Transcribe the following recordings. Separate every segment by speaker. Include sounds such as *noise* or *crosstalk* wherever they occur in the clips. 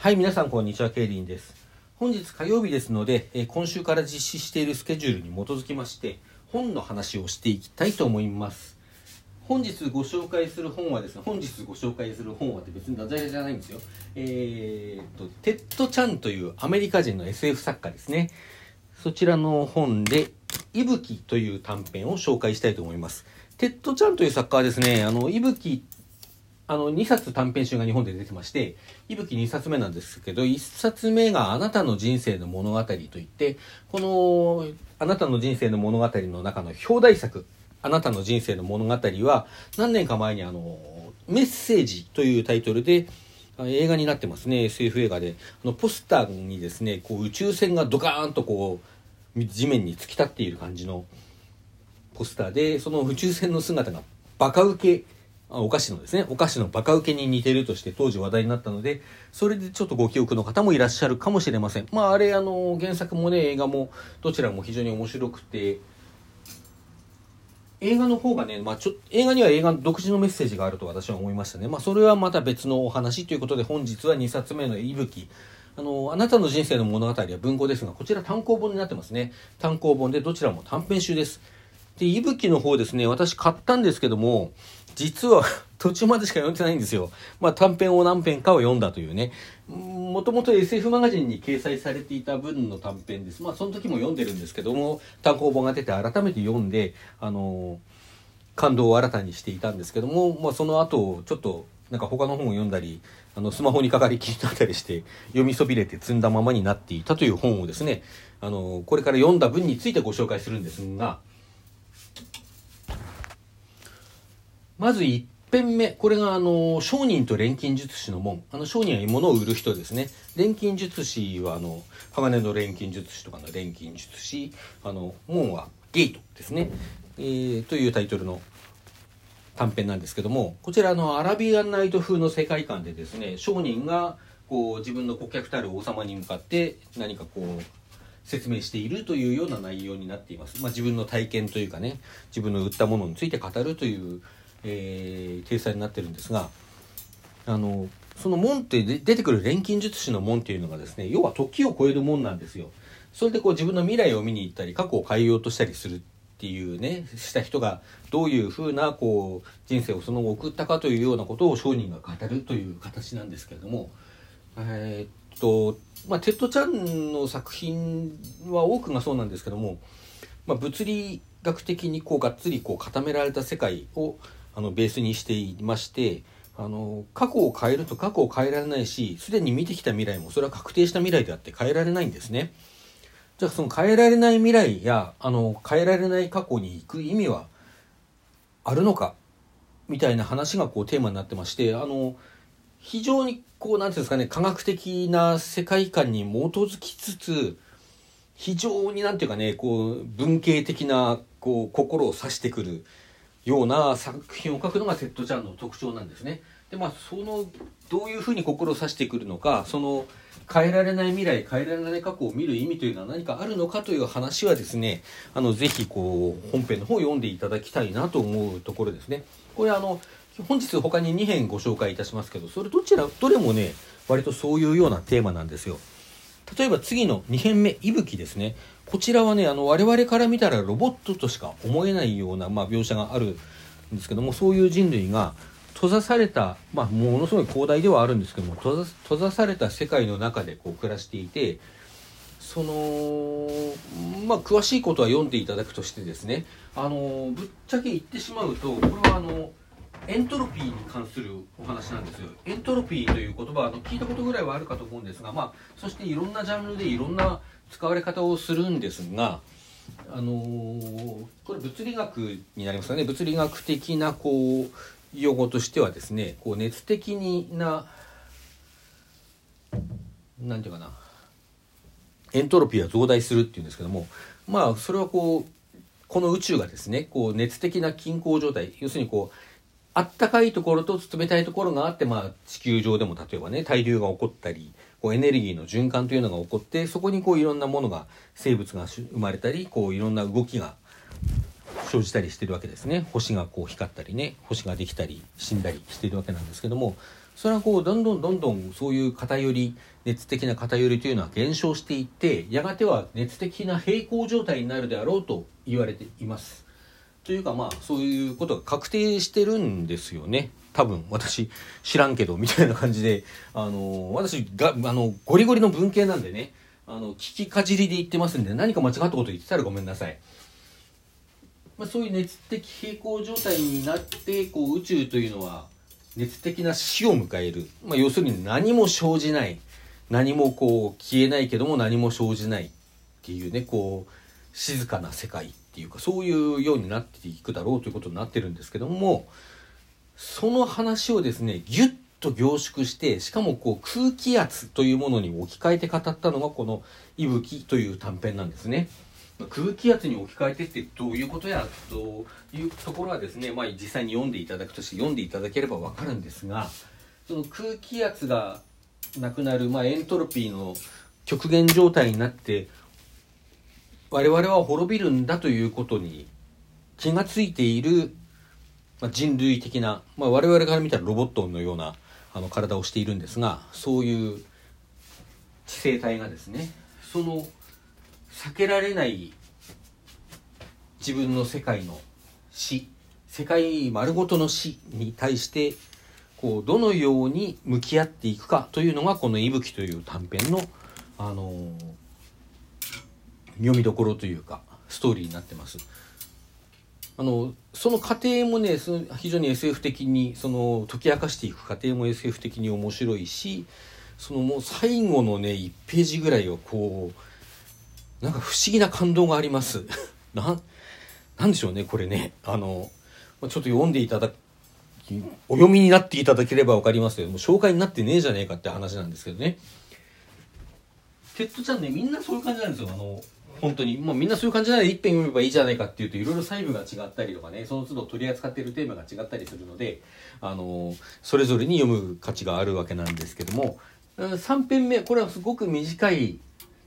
Speaker 1: はい、皆さんこんにちは、ケイリンです。本日火曜日ですので、え今週から実施しているスケジュールに基づきまして、本の話をしていきたいと思います。本日ご紹介する本はですね、本日ご紹介する本はって別にダジャレじゃないんですよ。えーっと、テッド・チャンというアメリカ人の SF 作家ですね。そちらの本で、息吹という短編を紹介したいと思います。テッド・チャンという作家はですね、あの、息吹あの、2冊短編集が日本で出てまして、いぶき2冊目なんですけど、1冊目があなたの人生の物語といって、この、あなたの人生の物語の中の表題作、あなたの人生の物語は、何年か前にあの、メッセージというタイトルで、映画になってますね、SF 映画で。あの、ポスターにですね、こう宇宙船がドカーンとこう、地面に突き立っている感じのポスターで、その宇宙船の姿がバカ受け、お菓子のですね、お菓子のバカ受けに似てるとして当時話題になったので、それでちょっとご記憶の方もいらっしゃるかもしれません。まああれ、あの、原作もね、映画も、どちらも非常に面白くて、映画の方がね、まあちょ映画には映画独自のメッセージがあると私は思いましたね。まあそれはまた別のお話ということで、本日は2冊目の息吹。あの、あなたの人生の物語は文庫ですが、こちら単行本になってますね。単行本でどちらも短編集です。で、息吹の方ですね、私買ったんですけども、実は *laughs* 途中までしか読んでないんですよ。まあ短編を何編かを読んだというね。もともと SF マガジンに掲載されていた分の短編です。まあその時も読んでるんですけども、単行本が出て改めて読んで、あの、感動を新たにしていたんですけども、まあその後、ちょっとなんか他の本を読んだり、あの、スマホにかかりきりになったりして、読みそびれて積んだままになっていたという本をですね、あの、これから読んだ文についてご紹介するんですが、まず1編目。これが、あの、商人と錬金術師の門。あの、商人は物を売る人ですね。錬金術師は、あの、鋼の錬金術師とかの錬金術師。あの、門はゲートですね。えー、というタイトルの短編なんですけども、こちら、の、アラビアンナイト風の世界観でですね、商人が、こう、自分の顧客たる王様に向かって、何かこう、説明しているというような内容になっています。まあ、自分の体験というかね、自分の売ったものについて語るという、えー、体裁になってるんですが、あの、その門って出てくる錬金術師の門っていうのがですね、要は時を超える門なんですよ。それでこう自分の未来を見に行ったり、過去を変えようとしたりするっていうね、した人がどういうふうなこう人生をその後送ったかというようなことを商人が語るという形なんですけれども、えーっと、まあ、テッド・チャンの作品は多くがそうなんですけども、まあ、物理学的にこうがっつりこう固められた世界をあのベースにしていましてあの過去を変えると過去を変えられないしすでに見てきた未来もそれは確定した未来であって変えられないんですね。じゃあその変えられない未来やあの変えられない過去に行く意味はあるのかみたいな話がこうテーマになってましてあの非常にこうなんていうんですかね科学的な世界観に基づきつつ非常になんていうかねこう文系的なこう心を刺してくるような作品を書くのがテッド・チャンの特徴なんですね。でまあそのどういうふうに心を刺してくるのかその変えられない未来変えられない過去を見る意味というのは何かあるのかという話はですねあのぜひこう本編の方を読んでいただきたいなと思うところですね。これあの本日他に2編ご紹介いたしますけどそれどちらどれもね割とそういうようなテーマなんですよ。例えば次の2編目、息吹ですね。こちらはね、あの、我々から見たらロボットとしか思えないような、まあ、描写があるんですけども、そういう人類が閉ざされた、まあ、ものすごい広大ではあるんですけども、閉ざ閉ざされた世界の中でこう暮らしていて、その、まあ、詳しいことは読んでいただくとしてですね、あの、ぶっちゃけ言ってしまうと、これはあの、エントロピーに関するお話なんですよ。エントロピーという言葉あの聞いたことぐらいはあるかと思うんですが、まあ、そしていろんなジャンルでいろんな使われ方をするんですが、あのーこれ物理学になりますかね。物理学的なこう用語としてはですね、こう熱的にな、なんていうかな、エントロピーは増大するっていうんですけども、まあ、それはこう、この宇宙がですね、こう熱的な均衡状態、要するにこう、あったかいところと冷たいところがあって、まあ、地球上でも例えばね、対流が起こったり、こうエネルギーの循環というのが起こって、そこにこういろんなものが、生物が生まれたり、こういろんな動きが生じたりしてるわけですね。星がこう光ったりね、星ができたり死んだりしているわけなんですけども、それはこうどんどんどんどんそういう偏り熱的な偏りというのは減少していってやがては熱的な平行状態になるであろうと言われていますというかまあそういうことが確定してるんですよね。多分私知らんけどみたいな感じで。あの私があのゴリゴリの文系なんでね。あの聞きかじりで言ってますんで何か間違ったこと言ってたらごめんなさい。まあ、そういう熱的平行状態になってこう宇宙というのは熱的な死を迎える、まあ、要するに何も生じない。何もこう消えないけども何も生じない。っていうねこう静かな世界っていうかそういうようになっていくだろうということになってるんですけどもその話をですねギュッと凝縮してしかもこう空気圧というものに置き換えて語ったのがこの「息吹」という短編なんですね。空気圧に置き換えてってどういうことやというところはですね、まあ、実際に読んでいただくとして読んでいただければ分かるんですがその空気圧がなくなる、まあ、エントロピーの極限状態になって我々は滅びるんだということに気がついている、まあ、人類的な、まあ、我々から見たらロボットのようなあの体をしているんですがそういう知性体がですねその避けられない自分の世界の死世界丸ごとの死に対してこうどのように向き合っていくかというのがこの「息吹」という短編の、あのー、読みどころというかストーリーになってます。あのその過程もね非常に SF 的にその解き明かしていく過程も SF 的に面白いしそのもう最後のね1ページぐらいをこうなんか不思議な感動があります。*laughs* な、なんでしょうね、これね。あの、ちょっと読んでいただき、お読みになっていただければわかりますけども、紹介になってねえじゃねえかって話なんですけどね。テッド・チャンね、みんなそういう感じなんですよ。あの、本当に。もうみんなそういう感じなら一編読めばいいじゃないかっていうと、いろいろ細部が違ったりとかね、その都度取り扱っているテーマが違ったりするので、あの、それぞれに読む価値があるわけなんですけども、3編目、これはすごく短い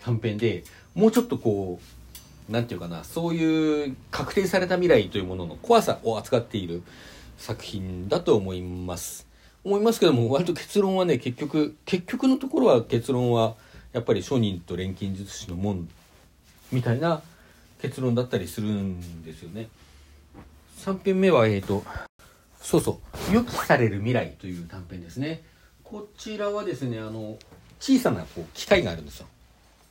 Speaker 1: 短編で、もうちょっとこう何て言うかなそういう確定された未来というものの怖さを扱っている作品だと思います思いますけども割と結論はね結局結局のところは結論はやっぱり商人と錬金術師の門みたいな結論だったりするんですよね3編目はえっ、ー、とそうそう予期される未来という短編ですねこちらはですねあの小さなこう機械があるんですよ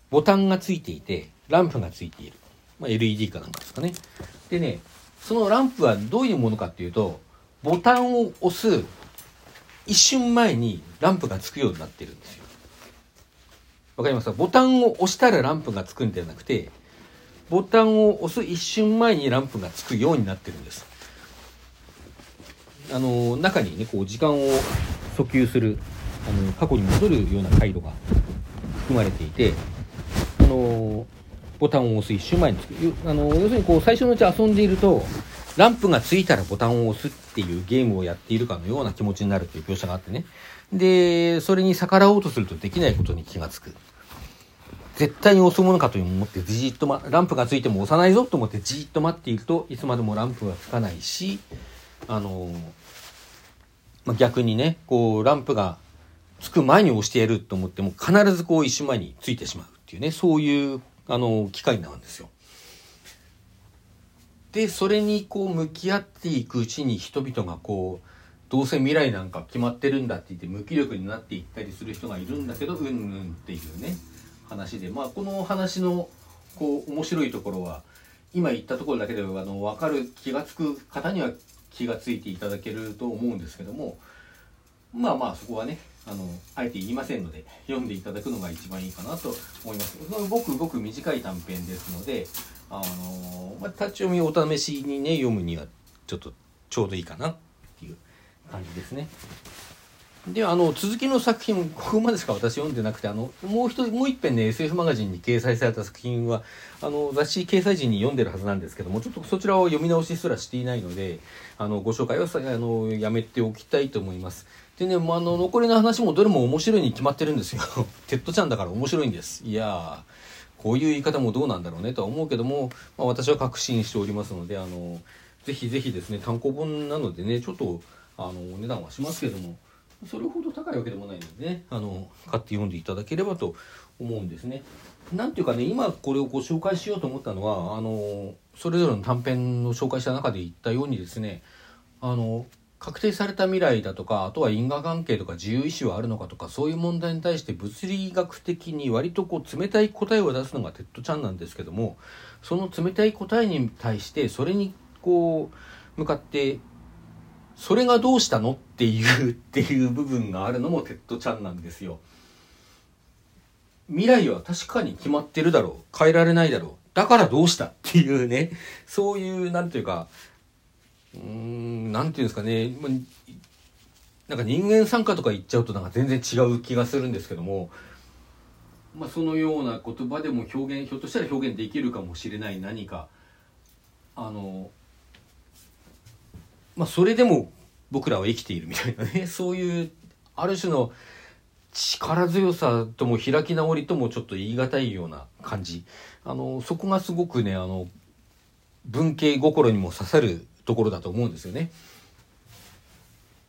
Speaker 1: ボタンがついていて、ランプがついている。まあ、LED かなんかですかね。でね、そのランプはどういうものかっていうと、ボタンを押す一瞬前にランプがつくようになってるんですよ。わかります？かボタンを押したらランプがつくんではなくて、ボタンを押す一瞬前にランプがつくようになってるんです。あの、中にね、こう時間を訴求する、あの、過去に戻るような回路が含まれていて、あのボタンを押す一瞬前につく。あの要するにこう最初のうち遊んでいるとランプがついたらボタンを押すっていうゲームをやっているかのような気持ちになるっていう描写があってね。でそれに逆らおうとするとできないことに気がつく。絶対に押すものかと思ってじーっと、ま、ランプがついても押さないぞと思ってじーっと待っているといつまでもランプがつかないしあの、ま逆にねこうランプがつく前に押してやると思っても必ずこう一瞬前についてしまうっていうね、そういうあの機会なんですよ。で、それにこう向き合っていくうちに人々がこう、どうせ未来なんか決まってるんだって言って無気力になっていったりする人がいるんだけど、うんうんっていうね、話で、まあこの話のこう面白いところは、今言ったところだけであの分かる気が付く方には気が付いていただけると思うんですけどもまあまあそこはねあのあえて言いませんので読んでいただくのが一番いいかなと思います。ごくごく短い短編ですのであの、まあ、立ち読みお試しにね読むにはちょっとちょうどいいかなっていう感じですね。であの続きの作品ここまでしか私読んでなくてあのもう一もう一編ね SF マガジンに掲載された作品はあの雑誌掲載時に読んでるはずなんですけどもちょっとそちらを読み直しすらしていないのであのご紹介はあのやめておきたいと思います。でね、まあ、あの残りの話もどれも面白いに決まってるんですよ。*laughs* テッド・チャンだから面白いんです。いやこういう言い方もどうなんだろうねとは思うけども、まあ、私は確信しておりますのであのぜひぜひですね単行本なのでねちょっとあのお値段はしますけどもそれほど高いわけでもないのでねあの買って読んでいただければと思うんですね。なんていうかね今これをご紹介しようと思ったのはあのそれぞれの短編を紹介した中で言ったようにですねあの確定された未来だとかあとは因果関係とか自由意志はあるのかとかそういう問題に対して物理学的に割とこう冷たい答えを出すのがテッド・チャンなんですけどもその冷たい答えに対してそれにこう向かってそれがどうしたの？っていうっていう部分があるのもテッド・チャンなんですよ。未来は確かに決まってるだろう。変えられないだろう。だからどうしたっていうね。そういうなんていうかうーんなんていうんですかね。なんか人間賛歌とか言っちゃうとなんか全然違う気がするんですけども。まあそのような言葉でも表現ひょっとしたら表現できるかもしれない何か。あのまあそれでも僕らは生きているみたいなね *laughs* そういうある種の力強さとも開き直りともちょっと言い難いような感じあのそこがすごくねあの文系心にも刺さるところだと思うんですよね。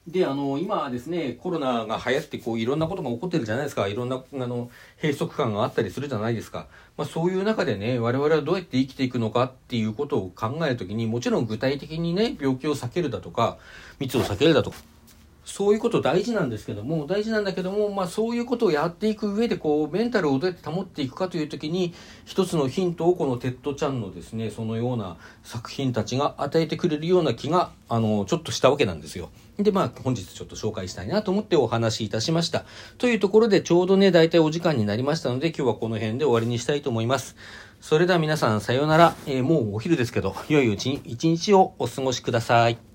Speaker 1: であの今ですねコロナが流行ってこういろんなことが起こってるじゃないですか。いろんなあの閉塞感があったりするじゃないですか、まあ、そういう中でね我々はどうやって生きていくのかっていうことを考える時にもちろん具体的にね病気を避けるだとか密を避けるだとかそういうこと大事なんですけども、大事なんだけども、まあそういうことをやっていく上で、こう、メンタルをどうやって保っていくかというときに、一つのヒントをこのテッド・チャンのですね、そのような作品たちが与えてくれるような気が、あの、ちょっとしたわけなんですよ。で、まあ本日ちょっと紹介したいなと思ってお話しいたしました。というところでちょうどね、大体お時間になりましたので、今日はこの辺で終わりにしたいと思います。それでは皆さんさようなら。えー、もうお昼ですけど、良いうちに一日をお過ごしください。